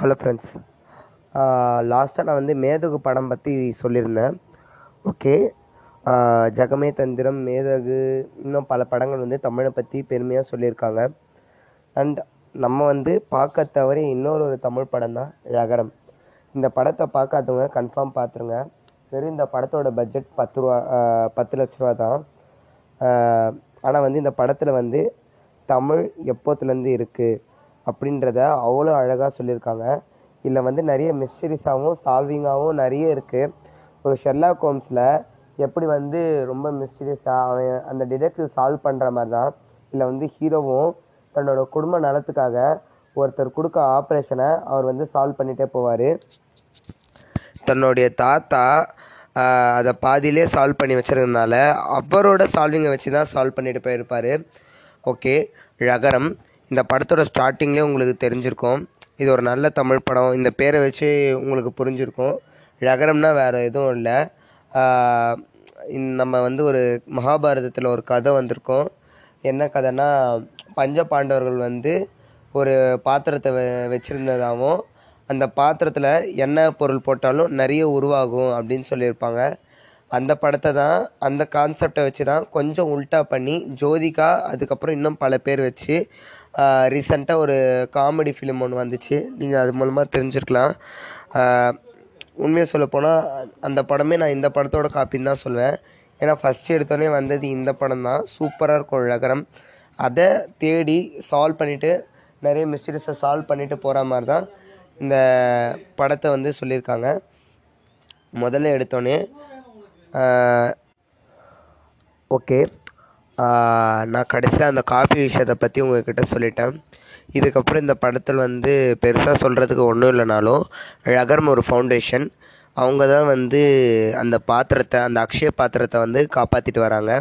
Hello friends லாஸ்ட்டாக நான் வந்து மேதகு படம் பற்றி சொல்லியிருந்தேன். ஓகே ஜகமே தந்திரம் மேதகு இன்னும் பல படங்கள் வந்து தமிழை பற்றி பெருமையாக சொல்லியிருக்காங்க. அண்ட் நம்ம வந்து பார்க்க தவறி இன்னொரு ஒரு தமிழ் படம் தான் ழகரம் இந்த படத்தை பார்க்காதவங்க கன்ஃபார்ம் பார்த்துருங்க. வெறும் இந்த படத்தோட பட்ஜெட் பத்து ரூபா பத்து லட்ச ரூபா தான். ஆனால் வந்து இந்த படத்தில் வந்து தமிழ் எப்போத்துலேருந்து இருக்குது அப்படின்றத அவ்வளோ அழகாக சொல்லியிருக்காங்க. இதில் வந்து நிறைய மிஸ்டரிஸாகவும் சால்விங்காகவும் நிறைய இருக்குது ஒரு ஷெர்லாக் ஹோம்ஸில் எப்படி வந்து ரொம்ப மிஸ்டீரியஸாக அவன் அந்த டிடெக்டிவ் சால்வ் பண்ணுற மாதிரி தான் இதில் வந்து ஹீரோவும் தன்னோட குடும்ப நலத்துக்காக ஒருத்தர் கொடுக்க ஆப்ரேஷனை அவர் வந்து சால்வ் பண்ணிகிட்டே போவார். தன்னுடைய தாத்தா அதை பாதியிலே சால்வ் பண்ணி வச்சிருந்தனால அவரோட சால்விங்கை வச்சு தான் சால்வ் பண்ணிட்டு போயிருப்பார். ஓகே ழகரம் இந்த படத்தோட ஸ்டார்டிங்லேயே உங்களுக்கு தெரிஞ்சிருக்கும். இது ஒரு நல்ல தமிழ் படம். இந்த பேரை வச்சு உங்களுக்கு புரிஞ்சிருக்கும். ழகரம்னா வேறு எதுவும் இல்லை. நம்ம வந்து ஒரு மகாபாரதத்தில் ஒரு கதை வந்திருக்கோம். என்ன கதைன்னா பஞ்ச பாண்டவர்கள் வந்து ஒரு பாத்திரத்தை வ வச்சுருந்ததாகவும் அந்த பாத்திரத்தில் என்ன பொருள் போட்டாலும் நிறைய உருவாகும் அப்படின்னு சொல்லியிருப்பாங்க. அந்த படத்தை தான் அந்த கான்செப்டை வச்சு தான் கொஞ்சம் உல்ட்டா பண்ணி ஜோதிகா அதுக்கப்புறம் இன்னும் பல பேர் வச்சு ரீசெண்டாக ஒரு காமெடி ஃபிலிம் ஒன்று வந்துச்சு. நீங்கள் அது மூலமாக தெரிஞ்சிருக்கலாம். உண்மையை சொல்லப்போனால் அந்த படமே நான் இந்த படத்தோட காப்பின்னு தான் சொல்லுவேன் ஏன்னா ஃபஸ்ட்டு எடுத்தோடனே வந்தது இந்த படம் தான். சூப்பராக இருக்கும் உலகரம் அதை தேடி சால்வ் பண்ணிவிட்டு நிறைய மிஸ்டரிஸை சால்வ் பண்ணிவிட்டு போகிற மாதிரி தான் இந்த படத்தை வந்து சொல்லியிருக்காங்க. முதல்ல எடுத்தோடனே ஓகே நான் கடைசியில் அந்த காப்பி விஷயத்தை பற்றி உங்ககிட்ட சொல்லிட்டேன். இதுக்கப்புறம் இந்த படத்தில் வந்து பெருசாக சொல்கிறதுக்கு ஒன்றும் இல்லைனாலும் ழகரம் ஒரு ஃபவுண்டேஷன் அவங்க தான் வந்து அந்த பாத்திரத்தை அந்த அக்ஷய பாத்திரத்தை வந்து காப்பாற்றிட்டு வராங்க.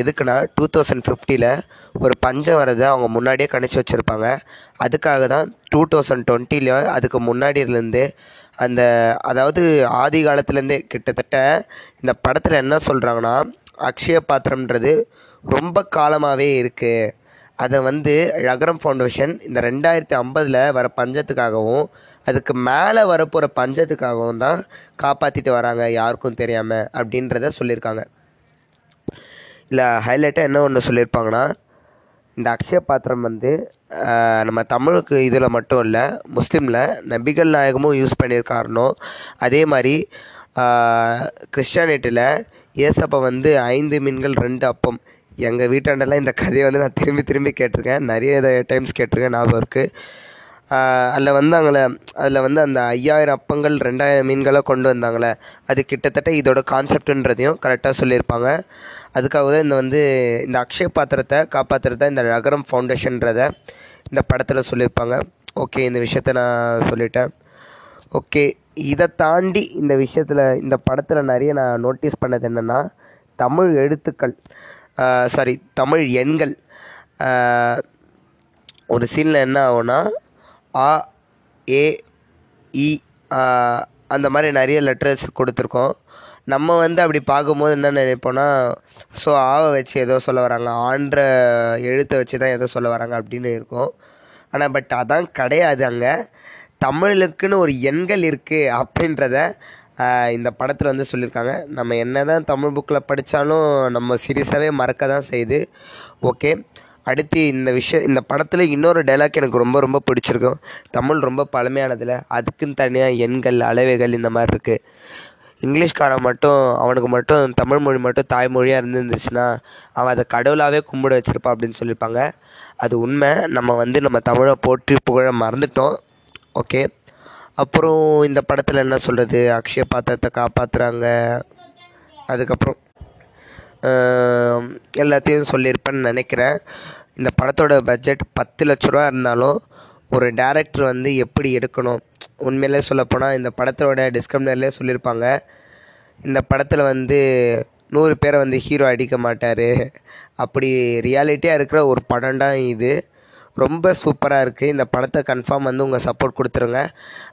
எதுக்குன்னா டூ தௌசண்ட் ஃபிஃப்டியில் ஒரு பஞ்சம் வரதை அவங்க முன்னாடியே கணிச்சு வச்சுருப்பாங்க. அதுக்காக தான் டூ தௌசண்ட் டுவெண்ட்டியில் அதுக்கு முன்னாடியிலேருந்து அந்த அதாவது ஆதி காலத்துலேருந்தே கிட்டத்தட்ட இந்த படத்தில் என்ன சொல்கிறாங்கன்னா அக்ஷய பாத்திரம்ன்றது ரொம்ப காலமாகவே இருக்குது அதை வந்து ரகரம் ஃபவுண்டேஷன் இந்த ரெண்டாயிரத்தி ஐம்பதில் வர பஞ்சத்துக்காகவும் அதுக்கு மேலே வரப்போகிற பஞ்சத்துக்காகவும் தான் காப்பாற்றிட்டு வராங்க யாருக்கும் தெரியாமல் அப்படின்றத சொல்லியிருக்காங்க. இல்லை ஹைலைட்டாக என்ன ஒன்று சொல்லியிருப்பாங்கன்னா இந்த அக்ஷய பாத்திரம் வந்து நம்ம தமிழுக்கு இதில் மட்டும் இல்லை முஸ்லீமில் நபிகள் நாயகமும் யூஸ் பண்ணியிருக்காருனோ அதே மாதிரி கிறிஸ்டியானிட்டியில் ஏசப்பா வந்து ஐந்து மீன்கள் ரெண்டு அப்பம். எங்கள் வீட்டாண்டெல்லாம் இந்த கதையை வந்து நான் திரும்பி திரும்பி கேட்டிருக்கேன். நிறைய டைம்ஸ் கேட்டிருக்கேன் ஞாபகம் இருக்குது அதில் வந்தாங்களே அதில் வந்து அந்த ஐயாயிரம் அப்பங்கள் ரெண்டாயிரம் மீன்களை கொண்டு வந்தாங்களே. அது கிட்டத்தட்ட இதோட கான்செப்டுன்றதையும் கரெக்டாக சொல்லியிருப்பாங்க. அதுக்காக தான் இந்த வந்து இந்த அக்ஷய பாத்திரத்தை காப்பாற்றுறத இந்த நகரம் ஃபவுண்டேஷன்றதை இந்த படத்தில் சொல்லியிருப்பாங்க. ஓகே இந்த விஷயத்த நான் சொல்லிட்டேன். ஓகே. இதை தாண்டி இந்த விஷயத்தில் இந்த படத்தில் நிறைய நான் நோட்டீஸ் பண்ணது என்னென்னா தமிழ் எழுத்துக்கள் சாரி தமிழ் எண்கள். ஒரு சீனில் என்ன ஆகும்னா ஆ ஏ இ அந்த மாதிரி நிறைய லெட்டர்ஸ் கொடுத்துருக்கோம். நம்ம வந்து அப்படி பார்க்கும்போது என்ன நினைப்போன்னா ஸோ ஆவை வச்சு ஏதோ சொல்ல வராங்க ஆன்ற எழுத்தை வச்சு தான் ஏதோ சொல்ல வராங்க அப்படின்னு இருக்கும். ஆனால் பட் அதான் கிடையாது அங்கே. தமிழுக்குன்னு ஒரு எண்கள் இருக்குது அப்படின்றத இந்த படத்தில் வந்து சொல்லியிருக்காங்க. நம்ம என்ன தான் தமிழ் புக்கில் படித்தாலும் நம்ம சீரியஸாகவே மறக்க தான் செய்யுது. ஓகே. அடுத்து இந்த விஷயம் இந்த படத்தில் இன்னொரு டைலாக் எனக்கு ரொம்ப ரொம்ப பிடிச்சிருக்கும். தமிழ் ரொம்ப பழமையானதில் அதுக்குன்னு தனியாக எண்கள் அளவைகள் இந்த மாதிரி இருக்குது இங்கிலீஷ்காரன் மட்டும் அவனுக்கு மட்டும் தமிழ் மொழி மட்டும் தாய்மொழியாக இருந்துருந்துச்சுன்னா அவன் அதை கடவுளாகவே கும்பிட வச்சுருப்பான் அப்படின்னு சொல்லியிருப்பாங்க. அது உண்மை. நம்ம வந்து நம்ம தமிழை போற்றி புகழ மறந்துட்டோம். ஓகே அப்புறம் இந்த படத்தில் என்ன சொல்கிறது அக்ஷய பாத்திரத்தை காப்பாற்றுறாங்க அதுக்கப்புறம் எல்லாத்தையும் சொல்லியிருப்பேன்னு நினைக்கிறேன். இந்த படத்தோட பட்ஜெட் பத்து லட்ச ரூபா இருந்தாலும் ஒரு டேரக்டர் வந்து எப்படி எடுக்கணும்? உண்மையிலே சொல்லப்போனால் இந்த படத்தோட டிஸ்கிரிப்ஷன்லேயே சொல்லியிருப்பாங்க. இந்த படத்தில் வந்து நூறு பேரை வந்து ஹீரோ அடிக்க மாட்டார். அப்படி ரியாலிட்டியாக இருக்கிற ஒரு படம் தான் இது. ரொம்ப சூப்பராக இருக்குது இந்த படத்தை கன்ஃபார்ம் வந்து உங்கள் சப்போர்ட் கொடுத்துருங்க.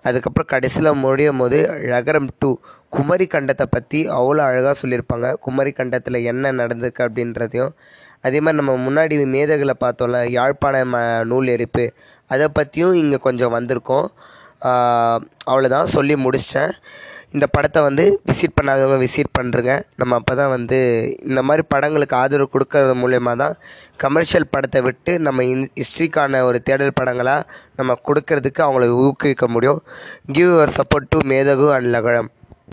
அதுக்கப்புறம் கடைசியில் முடியும் போது ழகரம் டூ குமரி கண்டத்தை பற்றி அவ்வளோ அழகாக சொல்லியிருப்பாங்க. குமரி கண்டத்தில் என்ன நடந்திருக்கு அப்படின்றதையும். அதே மாதிரி நம்ம முன்னாடி மேதகளை பார்த்தோம்ல யாழ்ப்பாண ம நூல் எரிப்பு அதை பற்றியும் இங்கே கொஞ்சம் வந்திருக்கோம். அவ்வளோதான் சொல்லி முடிச்சிட்டேன். இந்த படத்தை வந்து விசிட் பண்ணாதவங்க விசிட் பண்ணுறங்க நம்ம அப்போ தான் வந்து இந்த மாதிரி படங்களுக்கு ஆதரவு கொடுக்கறது மூலயமா தான் கமர்ஷியல் படத்தை விட்டு நம்ம இன் ஹிஸ்ட்ரிக்கான ஒரு தேடல் படங்களாக நம்ம கொடுக்கறதுக்கு அவங்கள ஊக்குவிக்க முடியும். கிவ் யுவர் சப்போர்ட் டு மேதகு அண்ட் லகழம்